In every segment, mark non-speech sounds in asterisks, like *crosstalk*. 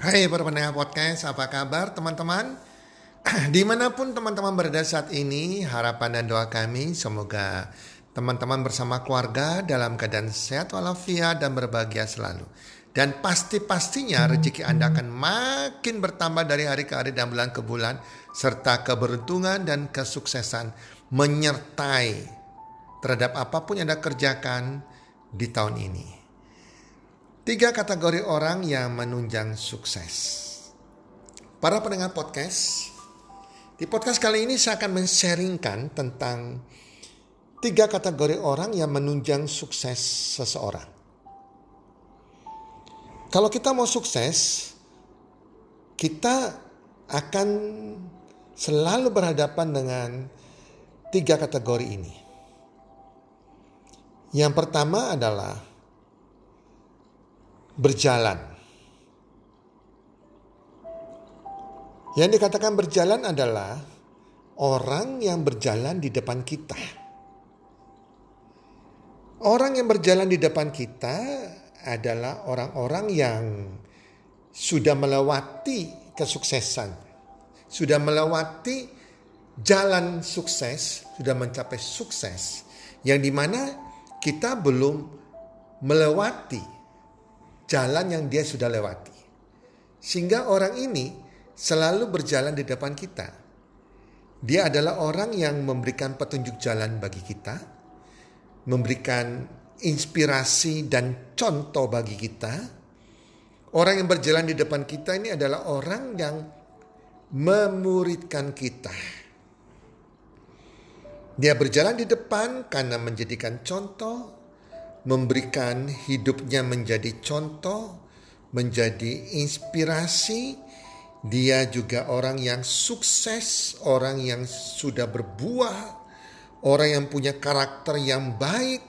Hai para pendengar podcast, apa kabar teman-teman? *clears throat* Di mana pun teman-teman berada saat ini, harapan dan doa kami semoga teman-teman bersama keluarga dalam keadaan sehat walafiat dan berbahagia selalu. Dan pasti-pastinya rezeki Anda akan makin bertambah dari hari ke hari dan bulan ke bulan, serta keberuntungan dan kesuksesan menyertai terhadap apa pun yang Anda kerjakan di tahun ini. Tiga kategori orang yang menunjang sukses. Para pendengar podcast, di podcast kali ini saya akan men-sharingkan tentang tiga kategori orang yang menunjang sukses seseorang. Kalau kita mau sukses, kita akan selalu berhadapan dengan tiga kategori ini. Yang pertama adalah berjalan. Yang dikatakan berjalan adalah orang yang berjalan di depan kita. Orang yang berjalan di depan kita adalah orang-orang yang sudah melewati kesuksesan, sudah melewati jalan sukses, sudah mencapai sukses, yang di mana kita belum melewati jalan yang dia sudah lewati. Sehingga orang ini selalu berjalan di depan kita. Dia adalah orang yang memberikan petunjuk jalan bagi kita, memberikan inspirasi dan contoh bagi kita. Orang yang berjalan di depan kita ini adalah orang yang memuridkan kita. Dia berjalan di depan karena menjadikan contoh, memberikan hidupnya menjadi contoh, menjadi inspirasi. Dia juga orang yang sukses, orang yang sudah berbuah, orang yang punya karakter yang baik,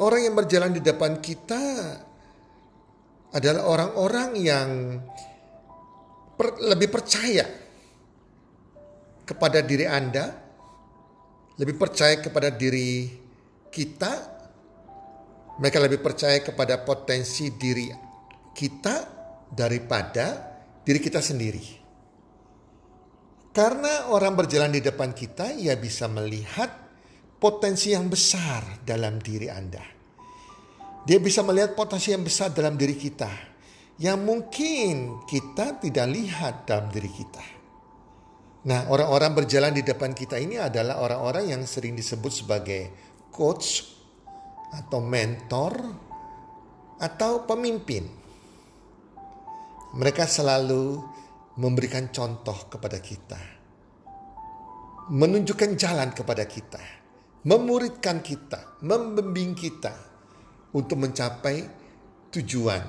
orang yang berjalan di depan kita adalah orang-orang yang per, lebih percaya kepada diri Anda, lebih percaya kepada diri kita mereka lebih percaya kepada potensi diri kita daripada diri kita sendiri. Karena orang berjalan di depan kita, ia bisa melihat potensi yang besar dalam diri Anda. Dia bisa melihat potensi yang besar dalam diri kita yang mungkin kita tidak lihat dalam diri kita. Nah, orang-orang berjalan di depan kita ini adalah orang-orang yang sering disebut sebagai coach atau mentor atau pemimpin. Mereka selalu memberikan contoh kepada kita, menunjukkan jalan kepada kita, memuridkan kita, membimbing kita untuk mencapai tujuan,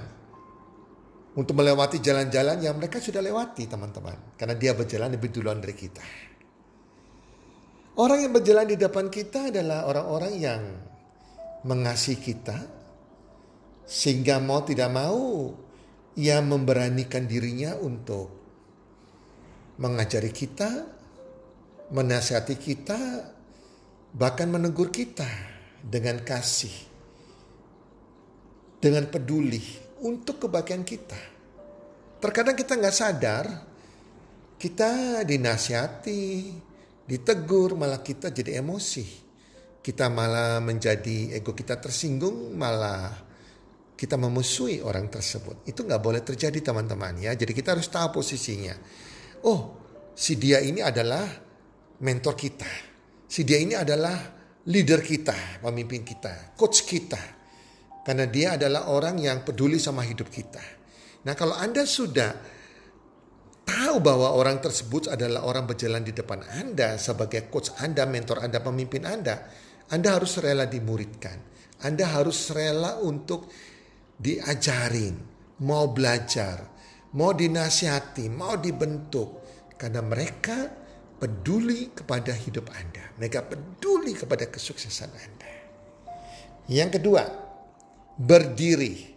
untuk melewati jalan-jalan yang mereka sudah lewati, teman-teman, karena dia berjalan lebih duluan dari kita. Orang yang berjalan di depan kita adalah orang-orang yang mengasihi kita sehingga mau tidak mau ia memberanikan dirinya untuk mengajari kita, menasihati kita, bahkan menegur kita dengan kasih, dengan peduli untuk kebahagiaan kita. Terkadang kita nggak sadar, kita dinasihati, ditegur, malah kita jadi emosi kita malah menjadi ego kita tersinggung, malah kita memusuhi orang tersebut. Itu nggak boleh terjadi teman-teman ya. Jadi kita harus tahu posisinya. Oh, si dia ini adalah mentor kita. Si dia ini adalah leader kita, pemimpin kita, coach kita. Karena dia adalah orang yang peduli sama hidup kita. Nah kalau Anda sudah tahu bahwa orang tersebut adalah orang berjalan di depan Anda sebagai coach Anda, mentor Anda, pemimpin Anda, anda harus rela dimuridkan. Anda harus rela untuk diajarin, mau belajar, mau dinasihati, mau dibentuk. Karena mereka peduli kepada hidup Anda. Mereka peduli kepada kesuksesan Anda. Yang kedua, berdiri.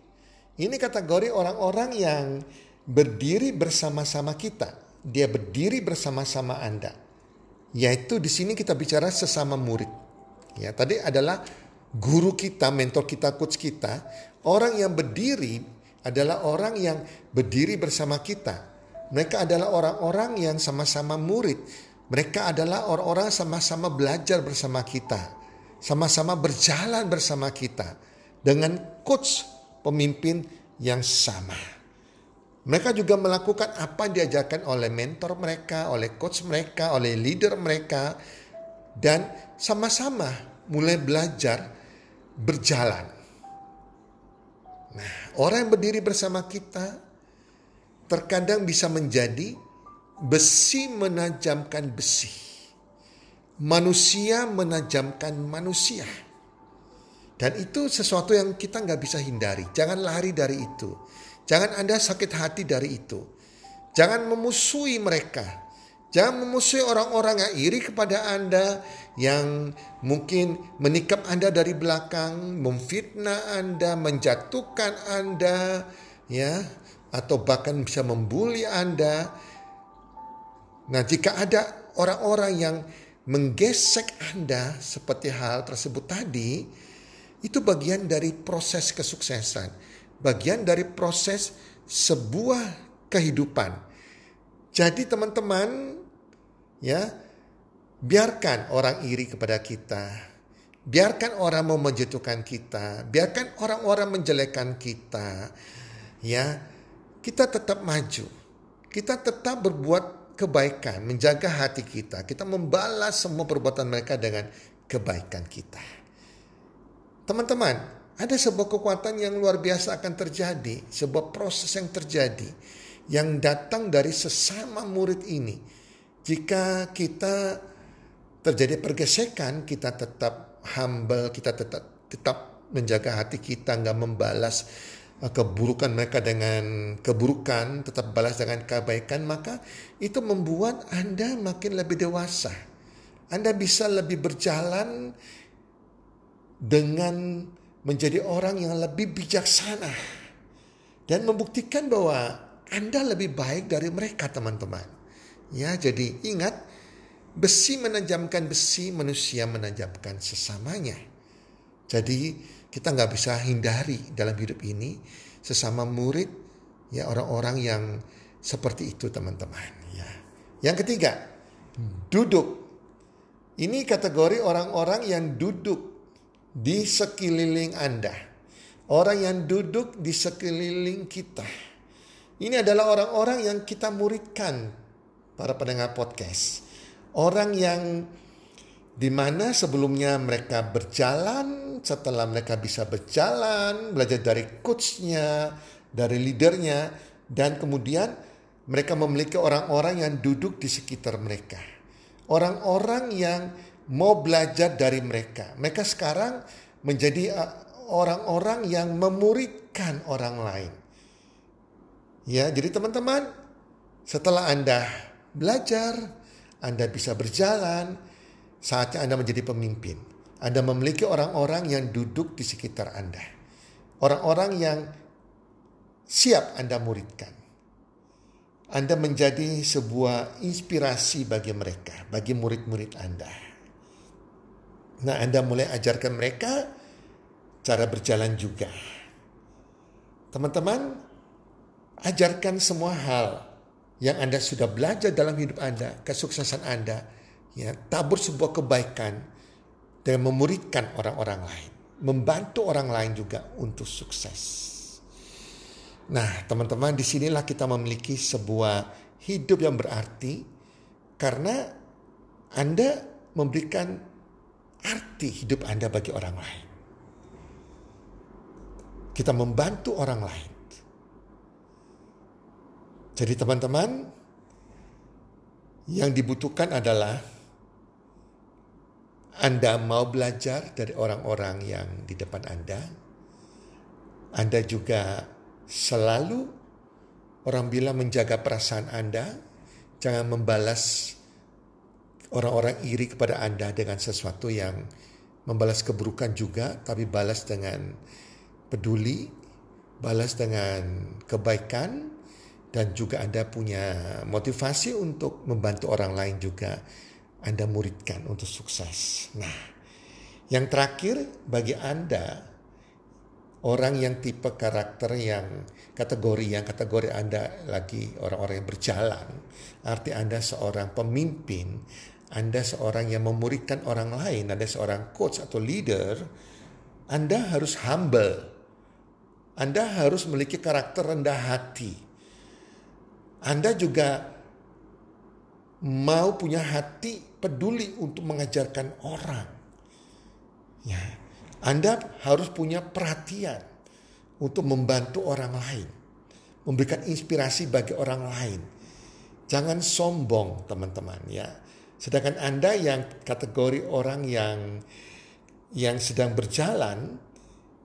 Ini kategori orang-orang yang berdiri bersama-sama kita. Dia berdiri bersama-sama Anda. Yaitu di sini kita bicara sesama murid. Ya, tadi adalah guru kita, mentor kita, coach kita, orang yang berdiri adalah orang yang berdiri bersama kita. Mereka adalah orang-orang yang sama-sama murid. Mereka adalah orang-orang sama-sama belajar bersama kita. Sama-sama berjalan bersama kita. Dengan coach pemimpin yang sama. Mereka juga melakukan apa yang diajarkan oleh mentor mereka, oleh coach mereka, oleh leader mereka. Dan sama-sama mulai belajar berjalan. Nah, orang yang berdiri bersama kita terkadang bisa menjadi besi menajamkan besi. Manusia menajamkan manusia. Dan itu sesuatu yang kita nggak bisa hindari. Jangan lari dari itu. Jangan Anda sakit hati dari itu. Jangan memusuhi mereka. Jangan memusuhi orang-orang yang iri kepada Anda, yang mungkin menikam Anda dari belakang, memfitnah Anda, menjatuhkan Anda, ya, atau bahkan bisa membuli Anda. Nah, jika ada orang-orang yang menggesek Anda seperti hal tersebut tadi, itu bagian dari proses kesuksesan, bagian dari proses sebuah kehidupan. Jadi teman-teman, ya, biarkan orang iri kepada kita. Biarkan orang mau menjatuhkan kita, biarkan orang-orang menjelekkan kita. Ya, kita tetap maju. Kita tetap berbuat kebaikan, menjaga hati kita. Kita membalas semua perbuatan mereka dengan kebaikan kita. Teman-teman, ada sebuah kekuatan yang luar biasa akan terjadi, sebuah proses yang terjadi yang datang dari sesama murid ini. Jika kita terjadi pergesekan, kita tetap humble, kita tetap tetap menjaga hati kita, nggak membalas Eh, keburukan mereka dengan keburukan, tetap balas dengan kebaikan, maka itu membuat Anda makin lebih dewasa. Anda bisa lebih berjalan dengan menjadi orang yang lebih bijaksana dan membuktikan bahwa Anda lebih baik dari mereka, teman-teman. Ya, jadi ingat besi menajamkan besi, manusia menajamkan sesamanya. Jadi kita nggak bisa hindari dalam hidup ini sesama murid ya orang-orang yang seperti itu teman-teman ya. Yang ketiga, duduk. Ini kategori orang-orang yang duduk di sekeliling Anda. Orang yang duduk di sekeliling kita. Ini adalah orang-orang yang kita muridkan para pendengar podcast. Orang yang di mana sebelumnya mereka berjalan setelah mereka bisa berjalan, belajar dari coachnya, dari leadernya, dan kemudian mereka memiliki orang-orang yang duduk di sekitar mereka. Orang-orang yang mau belajar dari mereka. Mereka sekarang menjadi uh, orang-orang yang memuridkan orang lain. Ya, jadi teman-teman, setelah Anda belajar, Anda bisa berjalan, saatnya Anda menjadi pemimpin. Anda memiliki orang-orang yang duduk di sekitar Anda. Orang-orang yang siap Anda muridkan. Anda menjadi sebuah inspirasi bagi mereka, bagi murid-murid Anda. Nah, Anda mulai ajarkan mereka cara berjalan juga. Teman-teman, ajarkan semua hal yang Anda sudah belajar dalam hidup Anda, kesuksesan Anda, ya, tabur sebuah kebaikan dan memuridkan orang-orang lain, membantu orang lain juga untuk sukses. Nah, teman-teman, di sinilah kita memiliki sebuah hidup yang berarti karena Anda memberikan arti hidup Anda bagi orang lain. Kita membantu orang lain. Jadi teman-teman, yang dibutuhkan adalah anda mau belajar dari orang-orang yang di depan Anda. Anda juga selalu orang bilang menjaga perasaan Anda. Jangan membalas orang-orang iri kepada Anda dengan sesuatu yang membalas keburukan juga, tapi balas dengan peduli, balas dengan kebaikan, dan juga Anda punya motivasi untuk membantu orang lain juga anda muridkan untuk sukses. Nah, yang terakhir bagi Anda orang yang tipe karakter yang kategori yang kategori Anda lagi orang-orang yang berjalan, arti Anda seorang pemimpin, Anda seorang yang memuridkan orang lain, Anda seorang coach atau leader, Anda harus humble. Anda harus memiliki karakter rendah hati. Anda juga mau punya hati peduli untuk mengajarkan orang. Ya, anda harus punya perhatian untuk membantu orang lain, memberikan inspirasi bagi orang lain. Jangan sombong, teman-teman ya. Sedangkan Anda yang kategori orang yang yang sedang berjalan,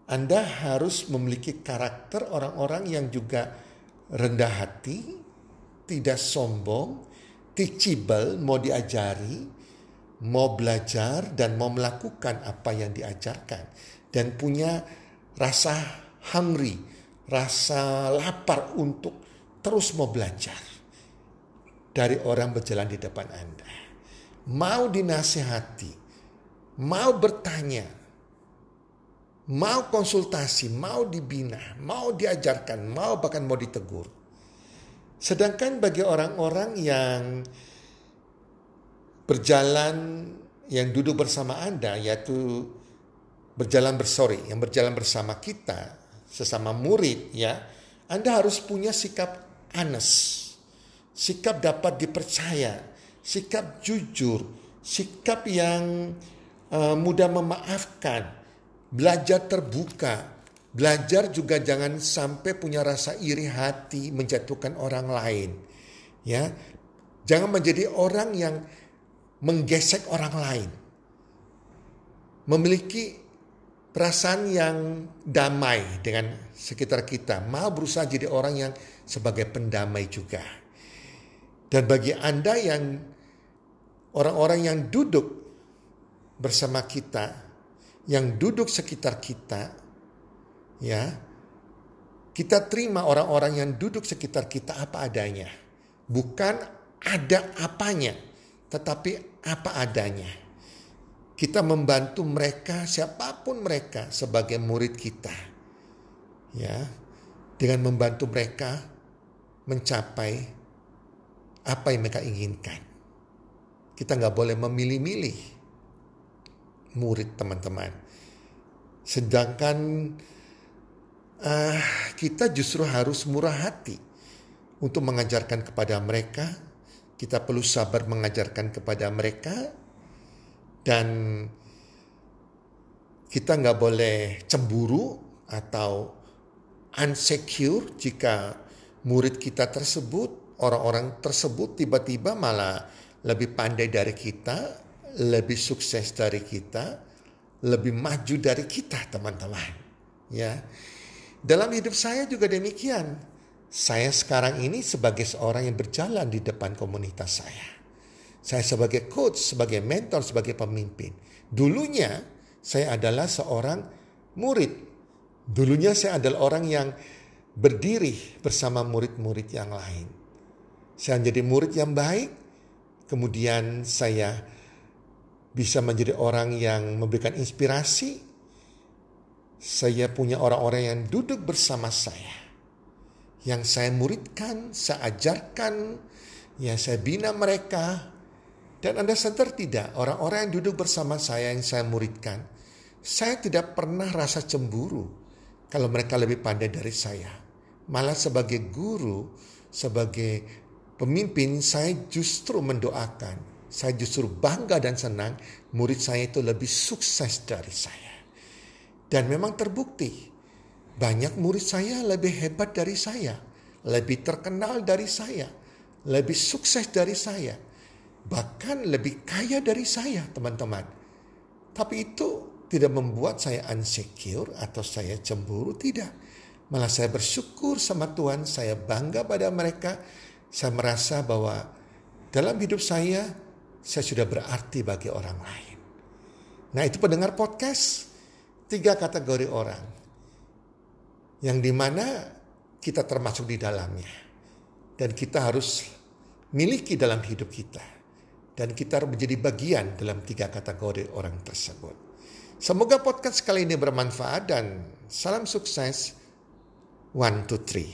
Anda harus memiliki karakter orang-orang yang juga rendah hati, tidak sombong, teachable, mau diajari, mau belajar dan mau melakukan apa yang diajarkan dan punya rasa hungry, rasa lapar untuk terus mau belajar dari orang berjalan di depan Anda. Mau dinasihati, mau bertanya, mau konsultasi, mau dibina, mau diajarkan, mau bahkan mau ditegur. Sedangkan bagi orang-orang yang berjalan yang duduk bersama Anda yaitu berjalan bersori, yang berjalan bersama kita sesama murid ya, Anda harus punya sikap anes, sikap dapat dipercaya, sikap jujur, sikap yang uh, mudah memaafkan, belajar terbuka, belajar juga jangan sampai punya rasa iri hati menjatuhkan orang lain. Ya, jangan menjadi orang yang menggesek orang lain. Memiliki perasaan yang damai dengan sekitar kita. Mau berusaha jadi orang yang sebagai pendamai juga. Dan bagi Anda yang orang-orang yang duduk bersama kita, yang duduk sekitar kita, ya, kita terima orang-orang yang duduk sekitar kita apa adanya. Bukan ada apanya tetapi apa adanya. Kita membantu mereka, siapa pun mereka, sebagai murid kita, ya, dengan membantu mereka mencapai apa yang mereka inginkan. Kita nggak boleh memilih-milih murid teman-teman. Sedangkan uh, kita justru harus murah hati untuk mengajarkan kepada mereka kita perlu sabar mengajarkan kepada mereka dan kita nggak boleh cemburu atau unsecure jika murid kita tersebut, orang-orang tersebut tiba-tiba malah lebih pandai dari kita, lebih sukses dari kita, lebih maju dari kita, teman-teman. Ya. Dalam hidup saya juga demikian. Saya sekarang ini sebagai seorang yang berjalan di depan komunitas saya. Saya sebagai coach, sebagai mentor, sebagai pemimpin. Dulunya saya adalah seorang murid. Dulunya saya adalah orang yang berdiri bersama murid-murid yang lain. Saya menjadi murid yang baik, kemudian saya bisa menjadi orang yang memberikan inspirasi. Saya punya orang-orang yang duduk bersama saya yang saya muridkan, saya ajarkan, yang saya bina mereka. Dan Anda sadar tidak, orang-orang yang duduk bersama saya yang saya muridkan, saya tidak pernah rasa cemburu kalau mereka lebih pandai dari saya. Malah sebagai guru, sebagai pemimpin, saya justru mendoakan. Saya justru bangga dan senang murid saya itu lebih sukses dari saya. Dan memang terbukti banyak murid saya lebih hebat dari saya, lebih terkenal dari saya, lebih sukses dari saya, bahkan lebih kaya dari saya, teman-teman. Tapi itu tidak membuat saya insecure atau saya cemburu, tidak. Malah saya bersyukur sama Tuhan, saya bangga pada mereka. Saya merasa bahwa dalam hidup saya, saya sudah berarti bagi orang lain. Nah itu pendengar podcast, tiga kategori orang yang di mana kita termasuk di dalamnya. Dan kita harus miliki dalam hidup kita. Dan kita harus menjadi bagian dalam tiga kategori orang tersebut. Semoga podcast kali ini bermanfaat dan salam sukses. One, two, three.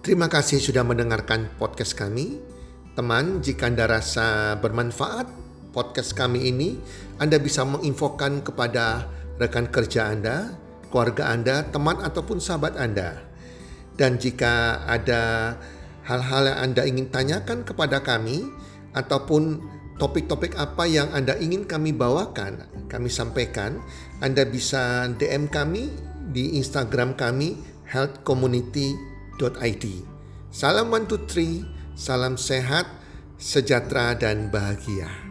Terima kasih sudah mendengarkan podcast kami. Teman, jika Anda rasa bermanfaat podcast kami ini, Anda bisa menginfokan kepada rekan kerja Anda, keluarga Anda, teman ataupun sahabat Anda. Dan jika ada hal-hal yang Anda ingin tanyakan kepada kami ataupun topik-topik apa yang Anda ingin kami bawakan, kami sampaikan, Anda bisa DM kami di Instagram kami healthcommunity.id. Salam one two three, salam sehat, sejahtera dan bahagia.